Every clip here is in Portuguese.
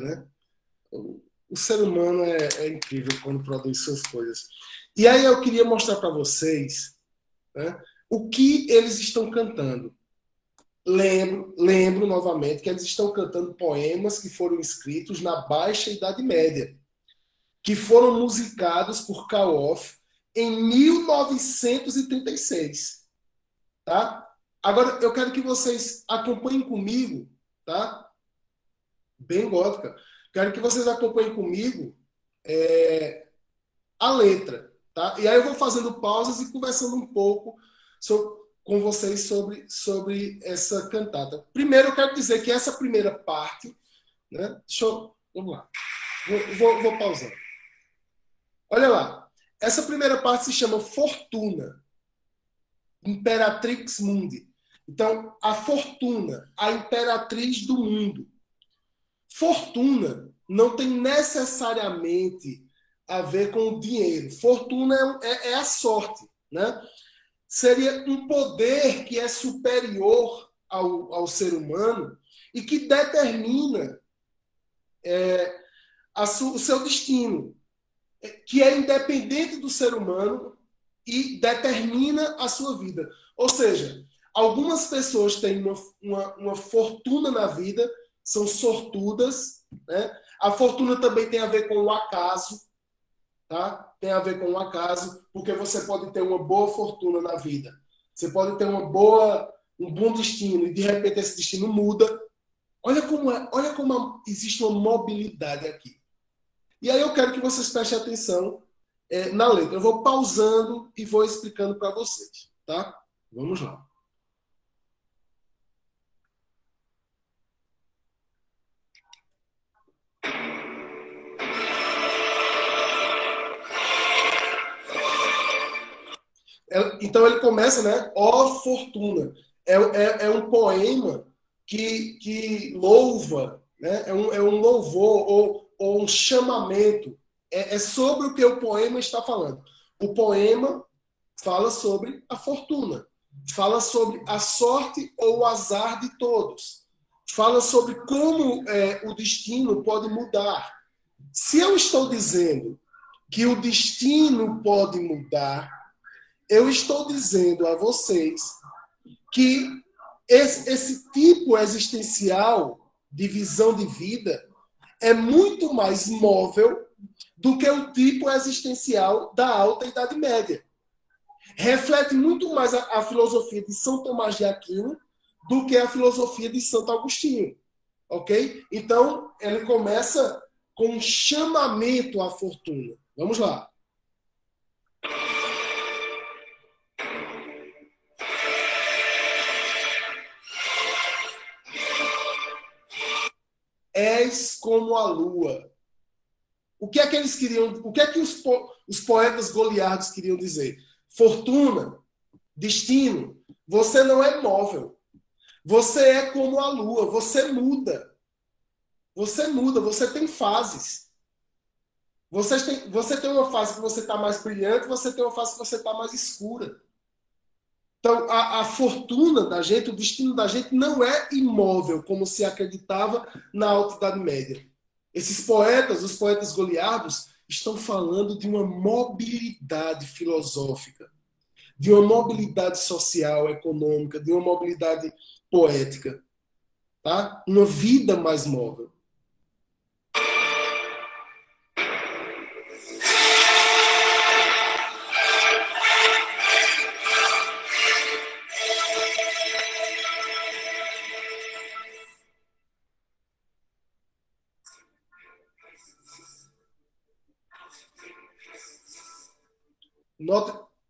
né? O, ser humano é, é, incrível quando produz suas coisas. E aí eu queria mostrar para vocês né, o que eles estão cantando. Lembro, lembro novamente que eles estão cantando poemas que foram escritos na Baixa Idade Média, que foram musicados por Kaof em 1936. Tá? Agora eu quero que vocês acompanhem comigo, tá? Bem gótica. Quero que vocês acompanhem comigo é, a letra, tá? E aí eu vou fazendo pausas e conversando um pouco sobre, com vocês sobre, sobre essa cantata. Primeiro eu quero dizer que essa primeira parte, né? Deixa eu, vamos lá. Vou, vou, vou pausar. Olha lá. Essa primeira parte se chama Fortuna. Imperatrix Mundi. Então, a fortuna, a imperatriz do mundo. Fortuna não tem necessariamente a ver com o dinheiro. Fortuna é, é, é a sorte. Né? Seria um poder que é superior ao, ao ser humano e que determina é, su, o seu destino, que é independente do ser humano e determina a sua vida. Ou seja, algumas pessoas têm uma, uma, uma fortuna na vida, são sortudas. Né? A fortuna também tem a ver com o acaso. Tá? Tem a ver com o acaso, porque você pode ter uma boa fortuna na vida. Você pode ter uma boa, um bom destino e de repente esse destino muda. Olha como é, olha como existe uma mobilidade aqui. E aí eu quero que vocês prestem atenção é, na letra. Eu vou pausando e vou explicando para vocês, tá? Vamos lá. Então ele começa, né? Ó Fortuna. É, é, é um poema que, que louva, né? é, um, é um louvor ou, ou um chamamento. É, é sobre o que o poema está falando. O poema fala sobre a fortuna, fala sobre a sorte ou o azar de todos, fala sobre como é, o destino pode mudar. Se eu estou dizendo que o destino pode mudar, eu estou dizendo a vocês que esse, esse tipo existencial de visão de vida é muito mais móvel do que o tipo existencial da alta Idade Média. Reflete muito mais a, a filosofia de São Tomás de Aquino do que a filosofia de Santo Agostinho. Ok? Então, ele começa com um chamamento à fortuna. Vamos lá. És como a lua. O que é que eles queriam, o que é que os, po, os poetas goliardos queriam dizer? Fortuna, destino, você não é móvel. Você é como a lua, você muda. Você muda, você tem fases. Você tem, você tem uma fase que você está mais brilhante, você tem uma fase que você está mais escura. Então, a, a, fortuna da gente, o destino da gente não é imóvel, como se acreditava na Alta Idade Média. Esses poetas, os poetas goliardos, estão falando de uma mobilidade filosófica, de uma mobilidade social, econômica, de uma mobilidade poética. Tá? Uma vida mais móvel.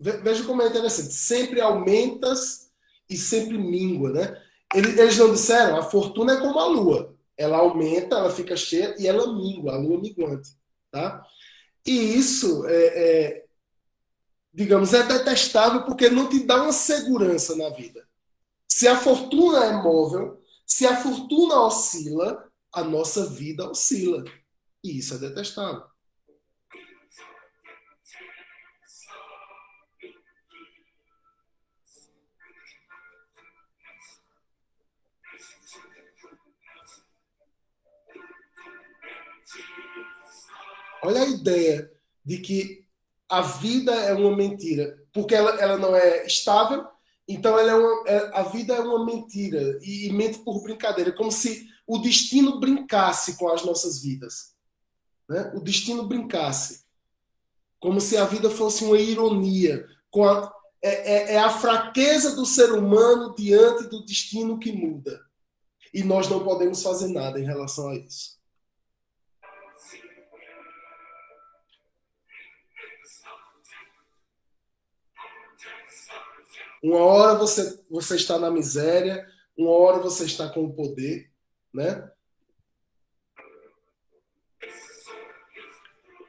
Veja como é interessante. Sempre aumentas e sempre mingua, né? Eles, não disseram, a fortuna é como a lua. Ela aumenta, ela fica cheia e ela mingua, a lua minguante, tá? E isso, é, é, digamos, é detestável porque não te dá uma segurança na vida. Se a fortuna é móvel, se a fortuna oscila, a nossa vida oscila. E isso é detestável. Olha a ideia de que a vida é uma mentira, porque ela, ela não é estável, então ela é uma, é, a vida é uma mentira e, e mente por brincadeira, como se o destino brincasse com as nossas vidas. Né? O destino brincasse. Como se a vida fosse uma ironia. Com a, é, é, é a fraqueza do ser humano diante do destino que muda. E nós não podemos fazer nada em relação a isso. Uma hora você, você está na miséria, uma hora você está com o poder, né?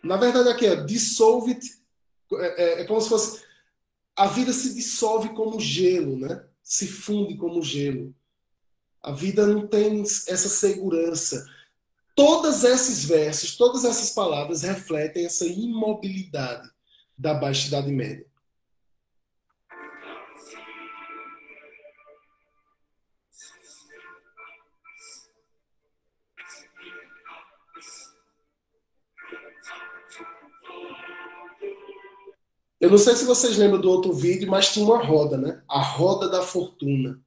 Na verdade, aqui é dissolve é, é, é como se fosse a vida se dissolve como gelo, né? Se funde como gelo. A vida não tem essa segurança. Todos esses versos, todas essas palavras refletem essa imobilidade da Baixa Idade Média. Eu não sei se vocês lembram do outro vídeo, mas tinha uma roda, né? A roda da fortuna.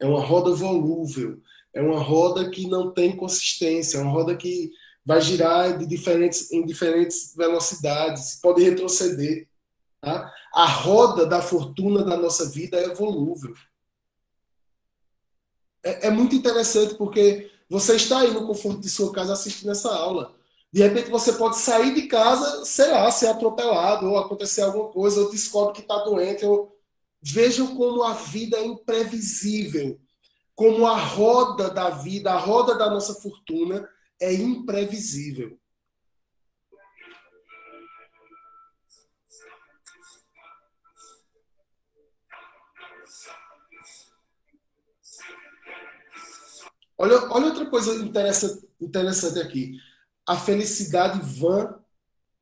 É uma roda volúvel. É uma roda que não tem consistência. É uma roda que vai girar de diferentes, em diferentes velocidades. Pode retroceder. Tá? A roda da fortuna da nossa vida é volúvel. É, é muito interessante porque você está aí no conforto de sua casa assistindo essa aula. De repente você pode sair de casa, sei lá, ser atropelado, ou acontecer alguma coisa, ou descobre que está doente. Ou... Vejam como a vida é imprevisível. Como a roda da vida, a roda da nossa fortuna é imprevisível. Olha, olha outra coisa interessante, interessante aqui a felicidade vã,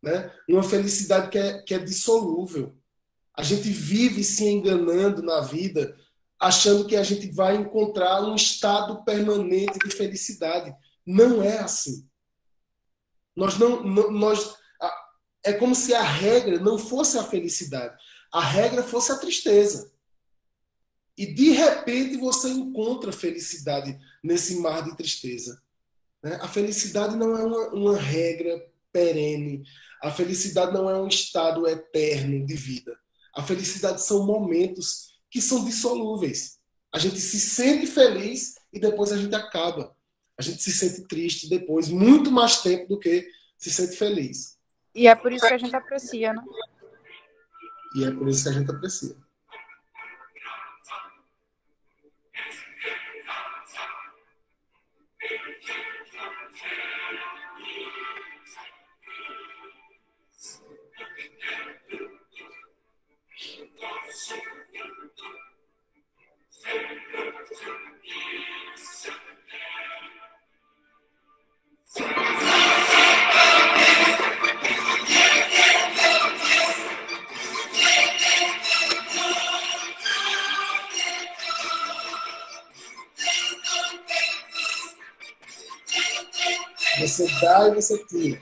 né? uma felicidade que é, que é dissolúvel. A gente vive se enganando na vida, achando que a gente vai encontrar um estado permanente de felicidade. Não é assim. Nós não, nós é como se a regra não fosse a felicidade, a regra fosse a tristeza. E de repente você encontra felicidade nesse mar de tristeza. Né? A felicidade não é uma, uma regra perene. A felicidade não é um estado eterno de vida. A felicidade são momentos que são dissolúveis. A gente se sente feliz e depois a gente acaba. A gente se sente triste depois, muito mais tempo do que se sente feliz. E é por isso que a gente aprecia, né? E é por isso que a gente aprecia. Você dá e você tira.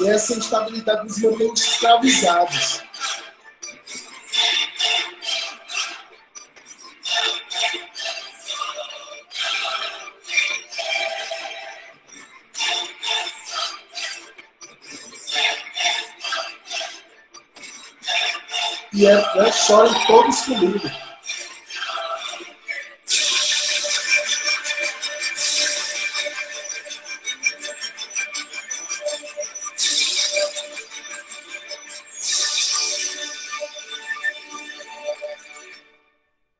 E essa instabilidade nos mantém escravizados. E é, é chorem todos comigo.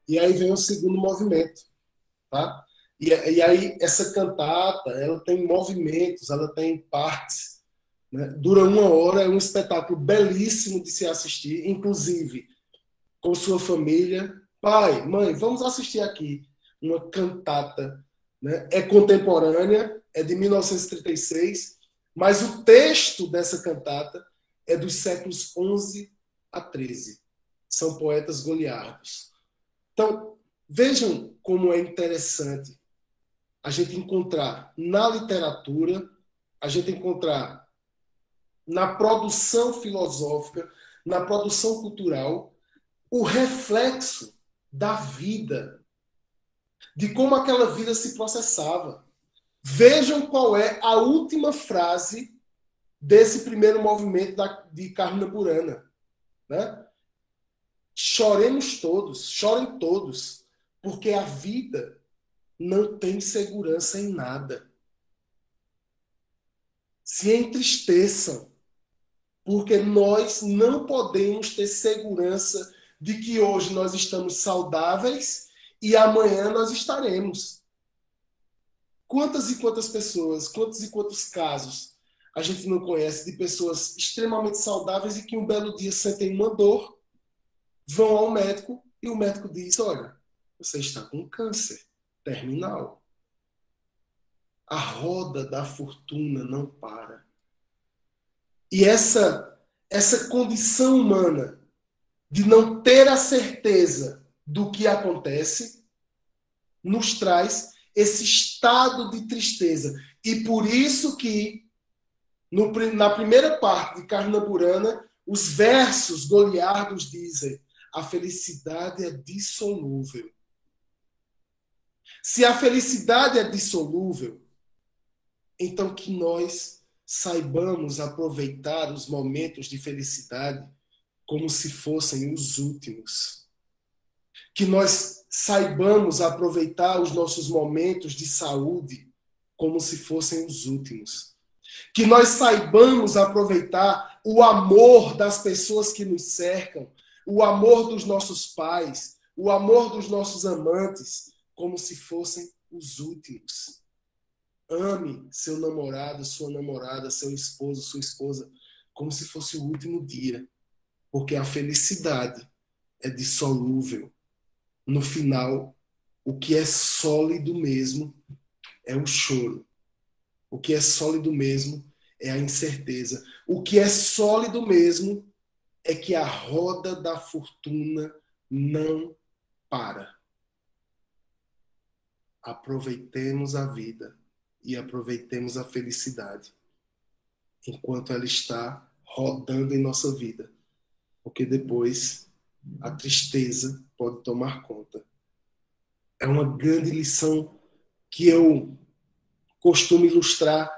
E aí vem o segundo movimento, tá? E, e aí essa cantata, ela tem movimentos, ela tem partes, né? dura uma hora, é um espetáculo belíssimo de se assistir, inclusive com sua família. Pai, mãe, vamos assistir aqui uma cantata, né? É contemporânea, é de 1936, mas o texto dessa cantata é dos séculos 11 a 13. São poetas goliardos. Então, vejam como é interessante a gente encontrar na literatura, a gente encontrar na produção filosófica, na produção cultural, o reflexo da vida, de como aquela vida se processava. Vejam qual é a última frase desse primeiro movimento da, de Carmina Burana. Né? Choremos todos, chorem todos, porque a vida não tem segurança em nada. Se entristeçam, porque nós não podemos ter segurança de que hoje nós estamos saudáveis e amanhã nós estaremos. Quantas e quantas pessoas, quantos e quantos casos a gente não conhece de pessoas extremamente saudáveis e que um belo dia sentem uma dor, vão ao médico e o médico diz: Olha, você está com câncer terminal. A roda da fortuna não para. E essa essa condição humana de não ter a certeza do que acontece nos traz esse estado de tristeza. E por isso que no, na primeira parte de Carnaburana, os versos goliardos dizem: a felicidade é dissolúvel. Se a felicidade é dissolúvel, então que nós saibamos aproveitar os momentos de felicidade como se fossem os últimos. Que nós saibamos aproveitar os nossos momentos de saúde como se fossem os últimos. Que nós saibamos aproveitar o amor das pessoas que nos cercam, o amor dos nossos pais, o amor dos nossos amantes, como se fossem os últimos. Ame seu namorado, sua namorada, seu esposo, sua esposa, como se fosse o último dia. Porque a felicidade é dissolúvel. No final, o que é sólido mesmo é o choro. O que é sólido mesmo é a incerteza. O que é sólido mesmo é que a roda da fortuna não para aproveitemos a vida e aproveitemos a felicidade enquanto ela está rodando em nossa vida, porque depois a tristeza pode tomar conta. É uma grande lição que eu costumo ilustrar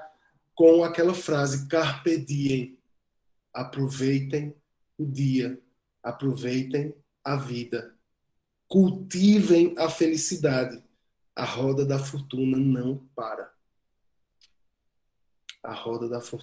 com aquela frase carpe diem. Aproveitem o dia, aproveitem a vida, cultivem a felicidade. A roda da fortuna não para. A roda da fortuna